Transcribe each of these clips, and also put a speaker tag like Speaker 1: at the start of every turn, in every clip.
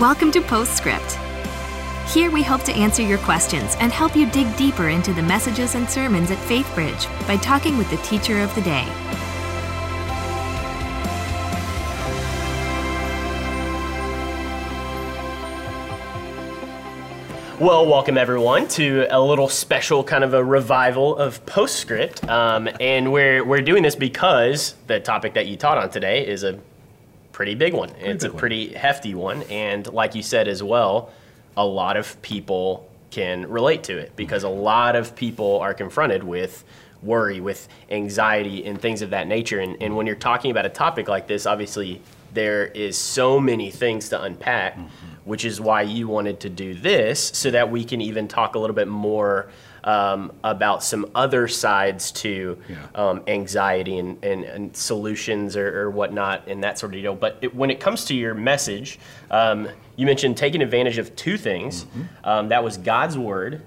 Speaker 1: Welcome to Postscript. Here we hope to answer your questions and help you dig deeper into the messages and sermons at FaithBridge by talking with the teacher of the day.
Speaker 2: Well, welcome everyone to a little special kind of a revival of Postscript. Um, and we're, we're doing this because the topic that you taught on today is a pretty big one. it's a
Speaker 3: one.
Speaker 2: pretty hefty one. And like you said as well, a lot of people can relate to it because a lot of people are confronted with worry, with anxiety, and things of that nature. And, and when you're talking about a topic like this, obviously there is so many things to unpack,
Speaker 3: Mm-hmm.
Speaker 2: which is why you wanted to do this so that we can even talk a little bit more um, about some other sides to
Speaker 3: Yeah.
Speaker 2: um, anxiety and, and, and solutions or, or whatnot and that sort of deal. But it, when it comes to your message, um, you mentioned taking advantage of two things.
Speaker 3: Mm-hmm.
Speaker 2: Um, that was God's word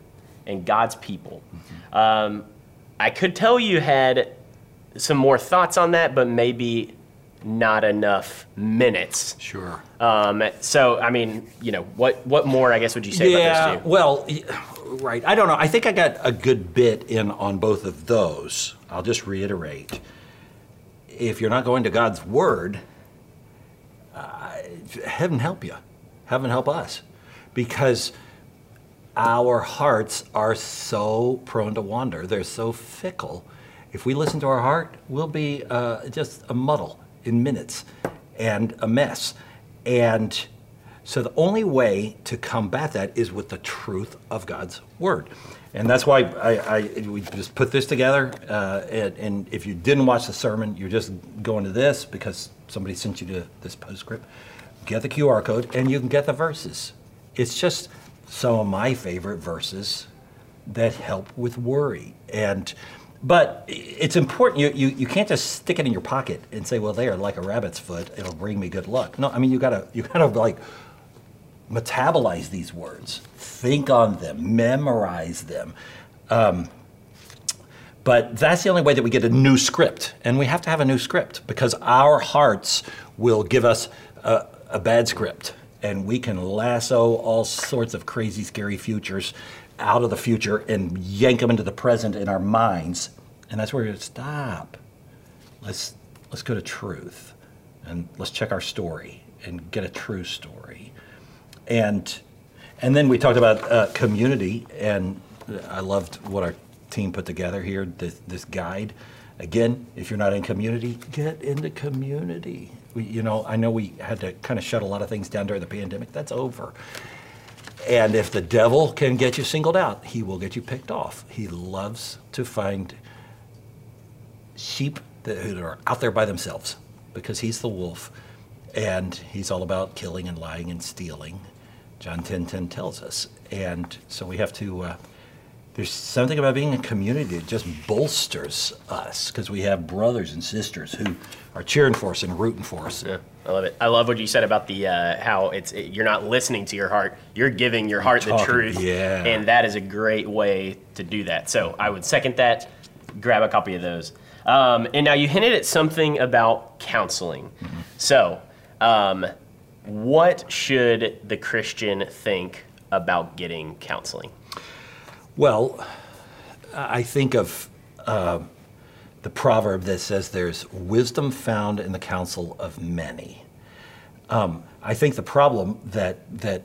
Speaker 2: and God's people.
Speaker 3: Mm-hmm.
Speaker 2: Um, I could tell you had some more thoughts on that, but maybe not enough minutes.
Speaker 3: Sure.
Speaker 2: Um, so, I mean, you know, what what more I guess would you say
Speaker 3: yeah,
Speaker 2: about those two?
Speaker 3: well, right. I don't know. I think I got a good bit in on both of those. I'll just reiterate. If you're not going to God's Word, uh, heaven help you. Heaven help us. Because our hearts are so prone to wander, they're so fickle. If we listen to our heart, we'll be uh, just a muddle in minutes and a mess. And so the only way to combat that is with the truth of God's word. And that's why I, I we just put this together. Uh, and, and if you didn't watch the sermon, you're just going to this because somebody sent you to this postscript. Get the QR code and you can get the verses. It's just some of my favorite verses that help with worry. And but it's important. You, you, you can't just stick it in your pocket and say, "Well, there, like a rabbit's foot, it'll bring me good luck." No, I mean you gotta you gotta like metabolize these words, think on them, memorize them. Um, but that's the only way that we get a new script, and we have to have a new script because our hearts will give us a, a bad script, and we can lasso all sorts of crazy, scary futures out of the future and yank them into the present in our minds, and that's where we stop. Let's let's go to truth, and let's check our story and get a true story and and then we talked about uh, community, and I loved what our team put together here. This, this guide. Again, if you're not in community, get into community. We, you know, I know we had to kind of shut a lot of things down during the pandemic. That's over. And if the devil can get you singled out, he will get you picked off. He loves to find sheep that, are out there by themselves because he's the wolf and he's all about killing and lying and stealing. John 10:10 tells us. And so we have to uh, there's something about being a community that just bolsters us because we have brothers and sisters who are cheering for us and rooting for us.
Speaker 2: Yeah, I love it. I love what you said about the uh, how it's it, you're not listening to your heart, you're giving your heart the truth,
Speaker 3: yeah.
Speaker 2: and that is a great way to do that. So I would second that. Grab a copy of those. Um, and now you hinted at something about counseling. So, um, what should the Christian think about getting counseling?
Speaker 3: Well, I think of uh, the proverb that says there's wisdom found in the counsel of many. Um, I think the problem that that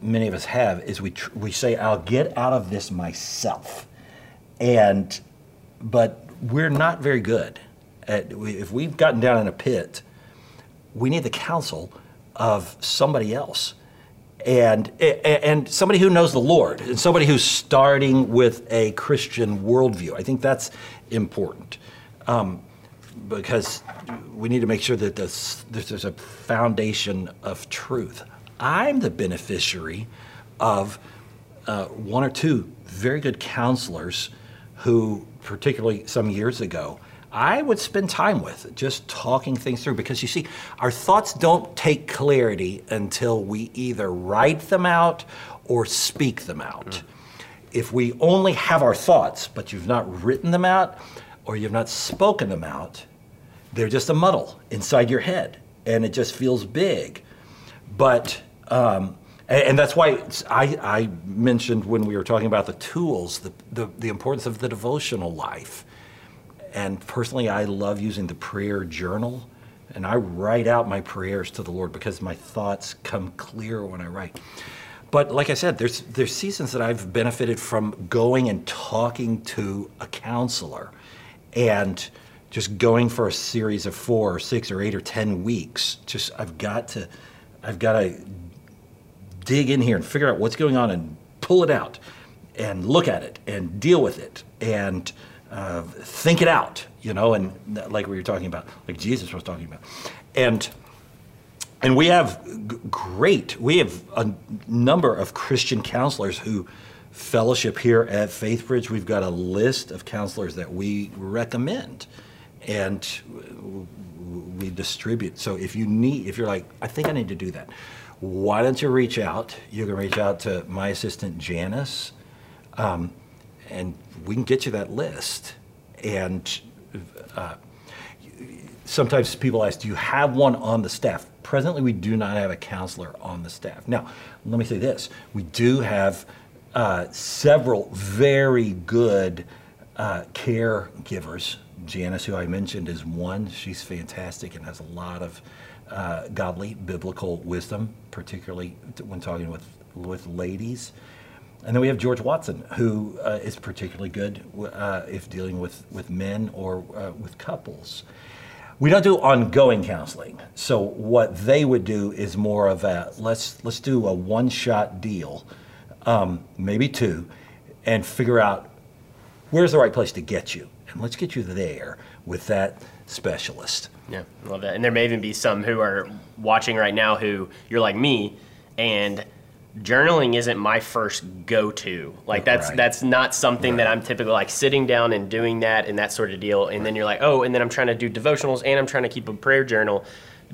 Speaker 3: many of us have is we we say I'll get out of this myself, and but we're not very good at if we've gotten down in a pit, we need the counsel of somebody else and and somebody who knows the Lord, and somebody who's starting with a Christian worldview. I think that's important um, because we need to make sure that there's a foundation of truth. I'm the beneficiary of uh, one or two very good counselors who, particularly some years ago, I would spend time with, just talking things through. Because you see, our thoughts don't take clarity until we either write them out or speak them out. If we only have our thoughts, but you've not written them out or you've not spoken them out, they're just a muddle inside your head and it just feels big. But Um, and, and that's why I, I mentioned when we were talking about the tools, the, the, the importance of the devotional life. And personally, I love using the prayer journal. And I write out my prayers to the Lord because my thoughts come clear when I write. But like I said, there's, there's seasons that I've benefited from going and talking to a counselor and just going for a series of four or six or eight or 10 weeks. Just, I've got to, I've got to dig in here and figure out what's going on and pull it out and look at it and deal with it and think it out, you know, and like we were talking about, like Jesus was talking about. And and we have g- great, we have a number of Christian counselors who fellowship here at Faithbridge. We've got a list of counselors that we recommend and we distribute. So if you need, if you're like, I think I need to do that, why don't you reach out? You can reach out to my assistant Janice, um, and we can get you that list. And uh, sometimes people ask, do you have one on the staff? Presently, we do not have a counselor on the staff. Now, let me say this we do have uh, several very good uh, caregivers. Janice, who I mentioned, is one. She's fantastic and has a lot of uh, godly biblical wisdom, particularly when talking with, with ladies. And then we have George Watson, who uh, is particularly good uh, if dealing with, with men or uh, with couples. We don't do ongoing counseling. So what they would do is more of a let's let's do a one-shot deal, um, maybe two, and figure out where's the right place to get you, and let's get you there with that specialist.
Speaker 2: Yeah, love that. And there may even be some who are watching right now who you're like me, and journaling isn't my first go-to. Like that's
Speaker 3: Right.
Speaker 2: that's not something that I'm typically like sitting down and doing that and that sort of deal. And then you're like, oh, and then I'm trying to do devotionals and I'm trying to keep a prayer journal.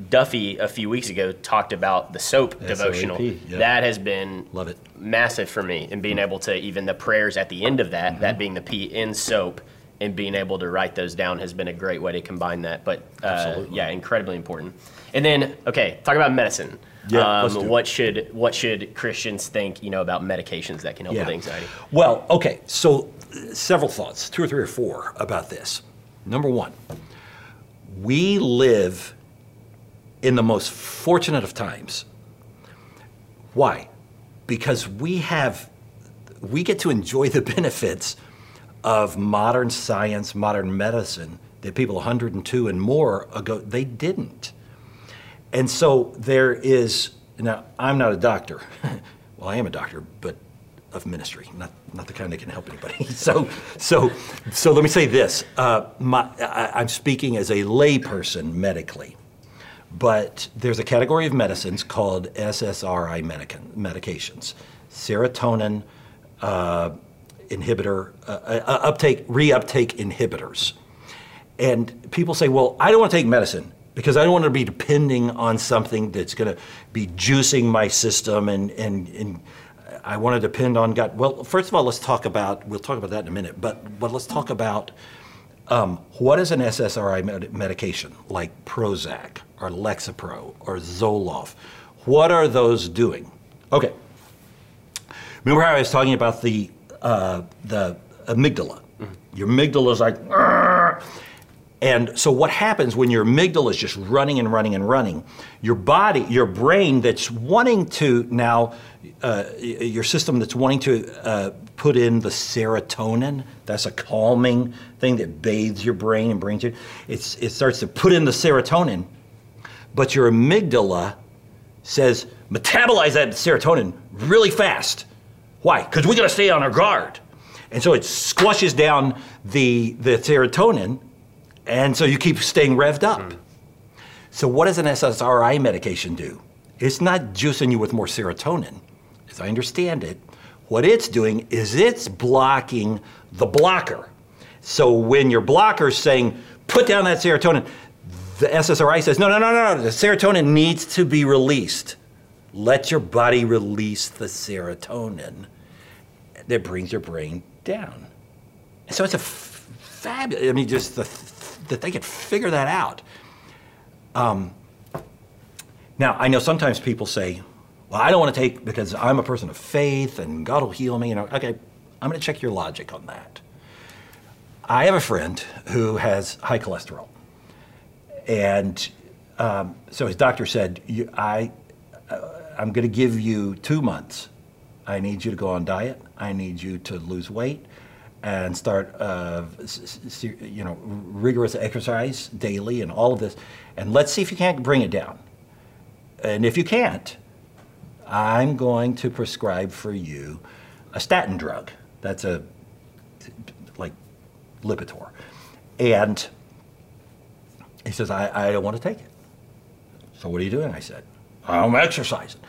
Speaker 2: Duffy a few weeks ago talked about the soap devotional.
Speaker 3: yeah.
Speaker 2: That has been
Speaker 3: Love it.
Speaker 2: massive for me and being able to even the prayers at the end of that,
Speaker 3: Mm-hmm.
Speaker 2: that being the P in soap, and being able to write those down has been a great way to combine that. But uh, yeah, incredibly important. And then okay, talk about medicine.
Speaker 3: Yeah, it.
Speaker 2: what should what should Christians think you know about medications that can help with anxiety?
Speaker 3: Well, okay, so uh, several thoughts, two or three or four about this. Number one, we live in the most fortunate of times. Why? Because we have, we get to enjoy the benefits of modern science, modern medicine that people 102 and more ago, they didn't. And so there is, now, I'm not a doctor. well, I am a doctor, but of ministry, not, not the kind that can help anybody. so, so, so let me say this. Uh, my, I, I'm speaking as a layperson medically, but there's a category of medicines called SSRI medica- medications, serotonin uh, inhibitor, uh, uh, uptake, reuptake inhibitors. And people say, well, I don't want to take medicine because I don't want to be depending on something that's going to be juicing my system and, and, and I want to depend on God. Well, first of all, let's talk about, we'll talk about that in a minute, but, but let's talk about um, what is an SSRI med- medication like Prozac or Lexapro or Zoloft? What are those doing? Okay. Remember how I was talking about the, uh, the amygdala? Your amygdala is like, "Argh." and so what happens when your amygdala is just running and running and running? Your body, your brain that's wanting to now, uh, your system that's wanting to uh, put in the serotonin, that's a calming thing that bathes your brain and brings you, it's, it starts to put in the serotonin, but your amygdala says, metabolize that serotonin really fast. Why? Because we got to stay on our guard. And so it squashes down the, the serotonin, and so you keep staying revved up. Hmm. So, what does an SSRI medication do? It's not juicing you with more serotonin. As I understand it, what it's doing is it's blocking the blocker. So, when your blocker is saying, put down that serotonin, the SSRI says, no, no, no, no, no, the serotonin needs to be released. Let your body release the serotonin that brings your brain down. And so it's a f- fabulous, I mean, just the, that they could figure that out. Um, now, I know sometimes people say, Well, I don't want to take because I'm a person of faith and God will heal me. You know, okay, I'm going to check your logic on that. I have a friend who has high cholesterol, and um, so his doctor said, "I, uh, I'm going to give you two months. I need you to go on diet. I need you to lose weight." and start, uh, you know, rigorous exercise daily and all of this, and let's see if you can't bring it down. And if you can't, I'm going to prescribe for you a statin drug. That's a like Lipitor, and he says, I, I don't want to take it. So what are you doing? I said, I'm exercising.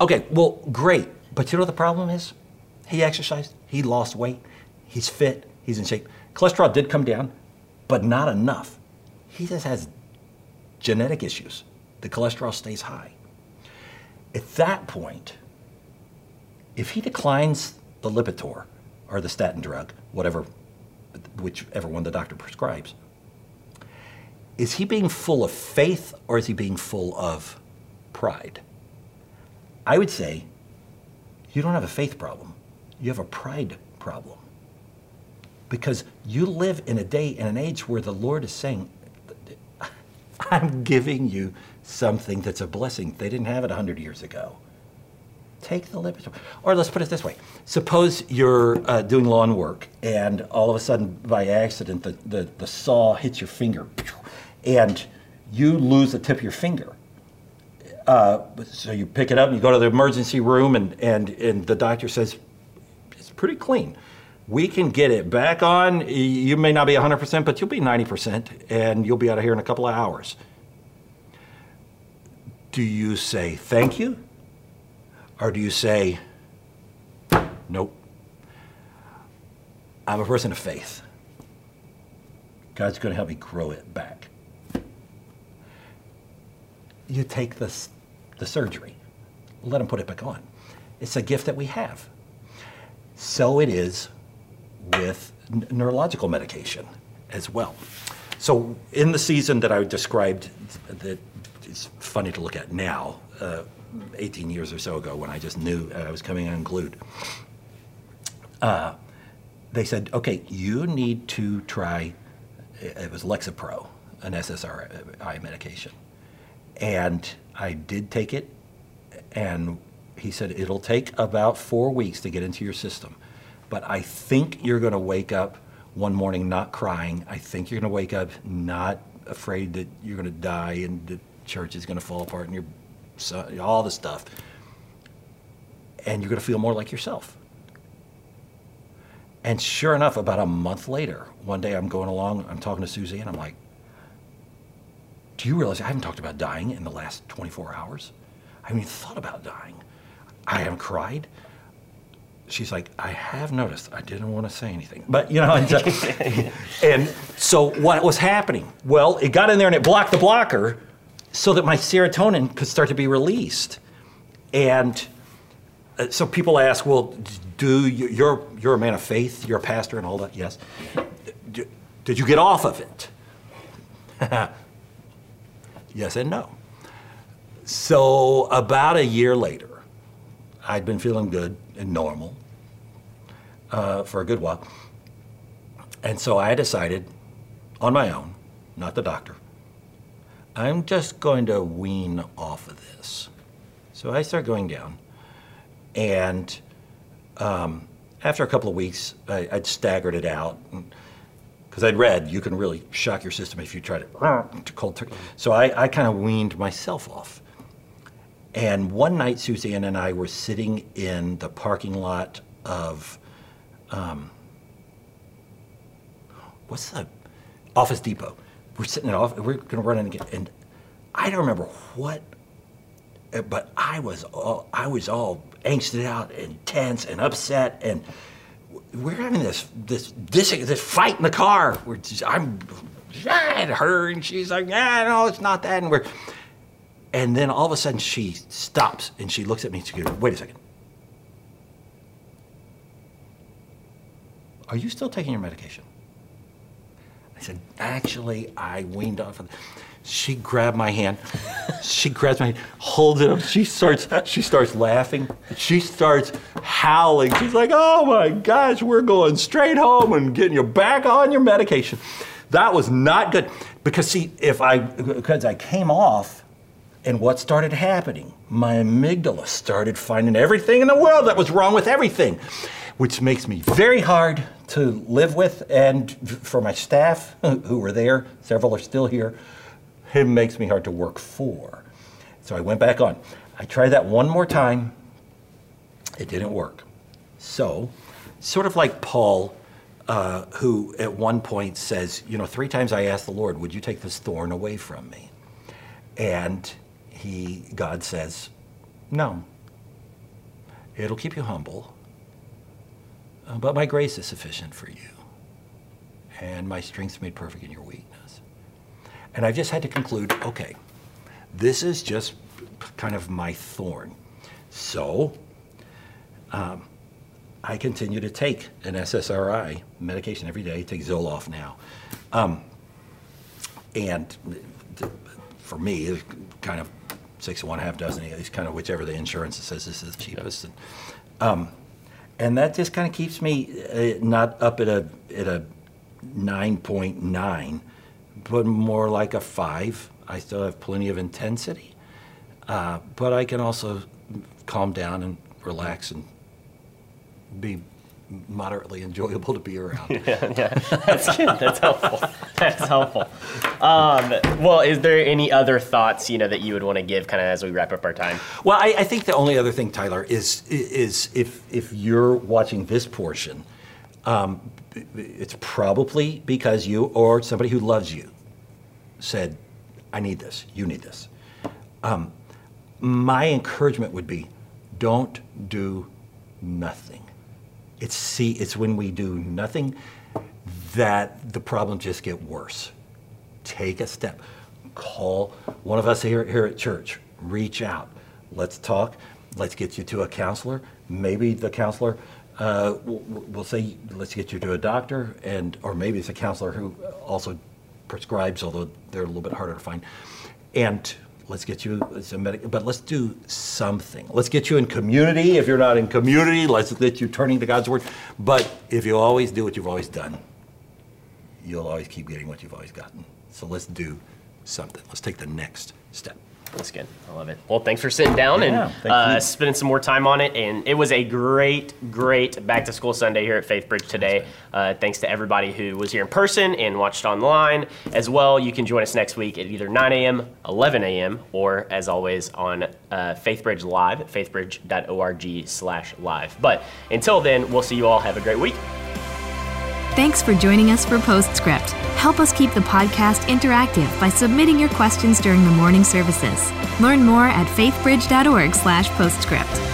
Speaker 3: Okay, well, great. But you know what the problem is? He exercised, he lost weight, he's fit, he's in shape. Cholesterol did come down, but not enough. He just has genetic issues. The cholesterol stays high. At that point, if he declines the Lipitor or the statin drug, whatever, whichever one the doctor prescribes, is he being full of faith or is he being full of pride? I would say you don't have a faith problem, you have a pride problem. Because you live in a day and an age where the Lord is saying, I'm giving you something that's a blessing. They didn't have it 100 years ago. Take the Lipitor. Or let's put it this way. Suppose you're uh, doing lawn work and all of a sudden, by accident, the, the, the saw hits your finger and you lose the tip of your finger. Uh, so you pick it up and you go to the emergency room and, and, and the doctor says, it's pretty clean. We can get it back on. You may not be 100%, but you'll be 90% and you'll be out of here in a couple of hours. Do you say thank you? Or do you say, nope? I'm a person of faith. God's going to help me grow it back. You take this, the surgery, let him put it back on. It's a gift that we have. So it is with neurological medication as well. So in the season that I described, that is funny to look at now, uh, 18 years or so ago, when I just knew I was coming unglued, uh, they said, okay, you need to try. It was Lexapro, an SSRI medication, and I did take it, and he said it'll take about four weeks to get into your system, but I think you're going to wake up one morning not crying. I think you're going to wake up not afraid that you're going to die and the church is going to fall apart and your son, all the stuff, and you're going to feel more like yourself. And sure enough, about a month later, one day I'm going along, I'm talking to Susie, and I'm like, do you realize I haven't talked about dying in the last 24 hours? I haven't even thought about dying. I haven't cried. She's like, I have noticed. I didn't want to say anything. But, you know, and so, and so what was happening? Well, it got in there and it blocked the blocker so that my serotonin could start to be released. And uh, so people ask, well, do you, you're, you're a man of faith, you're a pastor and all that, yes. D- did you get off of it? yes and no. So about a year later, I'd been feeling good and normal uh, for a good while. And so I decided on my own, not the doctor, I'm just going to wean off of this. So I start going down. And um, after a couple of weeks, I, I'd staggered it out. Because I'd read you can really shock your system if you try to, to cold turkey. So I, I kind of weaned myself off. And one night, Suzanne and I were sitting in the parking lot of, um, what's the Office Depot. We're sitting in off. We're going to run in again, and I don't remember what, but I was all I was all angsted out and tense and upset, and we're having this this this this fight in the car. We're just, I'm at her, and she's like, "Yeah, no, it's not that," and we're. And then all of a sudden she stops and she looks at me and she goes, Wait a second. Are you still taking your medication? I said, Actually, I weaned off of it. She grabbed my hand. She grabs my hand, holds it up. She starts. She starts laughing. She starts howling. She's like, "Oh my gosh, we're going straight home and getting you back on your medication." That was not good because see, if I because I came off, and what started happening? My amygdala started finding everything in the world that was wrong with everything, which makes me very hard to live with. And for my staff who were there, several are still here it makes me hard to work for. So I went back on. I tried that one more time. It didn't work. So, sort of like Paul, uh, who at one point says, You know, three times I asked the Lord, Would you take this thorn away from me? And he, God says, No. It'll keep you humble, uh, but my grace is sufficient for you, and my strength's made perfect in your weakness. And I've just had to conclude okay, this is just kind of my thorn. So um, I continue to take an SSRI medication every day, I take Zoloft now. Um, and for me, it's kind of six of one, half dozen these, kind of whichever the insurance says this is the cheapest. And, um, and that just kind of keeps me uh, not up at a, at a 9.9 but more like a five. I still have plenty of intensity, uh, but I can also calm down and relax and be moderately enjoyable to be around.
Speaker 2: yeah, yeah, that's good. That's helpful. That's helpful. Um, well, is there any other thoughts you know that you would want to give, kind of as we wrap up our time?
Speaker 3: Well, I, I think the only other thing, Tyler, is is if if you're watching this portion, um, it's probably because you or somebody who loves you said, I need this, you need this. Um, my encouragement would be don't do nothing. It's see, it's when we do nothing that the problems just get worse. Take a step. Call one of us here, here at church. Reach out. Let's talk. Let's get you to a counselor. Maybe the counselor uh, will say, let's get you to a doctor, and or maybe it's a counselor who also prescribes, although they're a little bit harder to find. And let's get you some medic, but let's do something. Let's get you in community. If you're not in community, let's get you turning to God's word. But if you always do what you've always done, you'll always keep getting what you've always gotten. So let's do something. Let's take the next step.
Speaker 2: That's good. I love it. Well, thanks for sitting down yeah, and uh, spending some more time on it. And it was a great, great back to school Sunday here at Faithbridge today. Uh, thanks to everybody who was here in person and watched online as well. You can join us next week at either 9 a.m., 11 a.m., or as always on uh, Faithbridge Live at faithbridge.org/slash live. But until then, we'll see you all. Have a great week.
Speaker 1: Thanks for joining us for Postscript. Help us keep the podcast interactive by submitting your questions during the morning services. Learn more at faithbridge.org/postscript.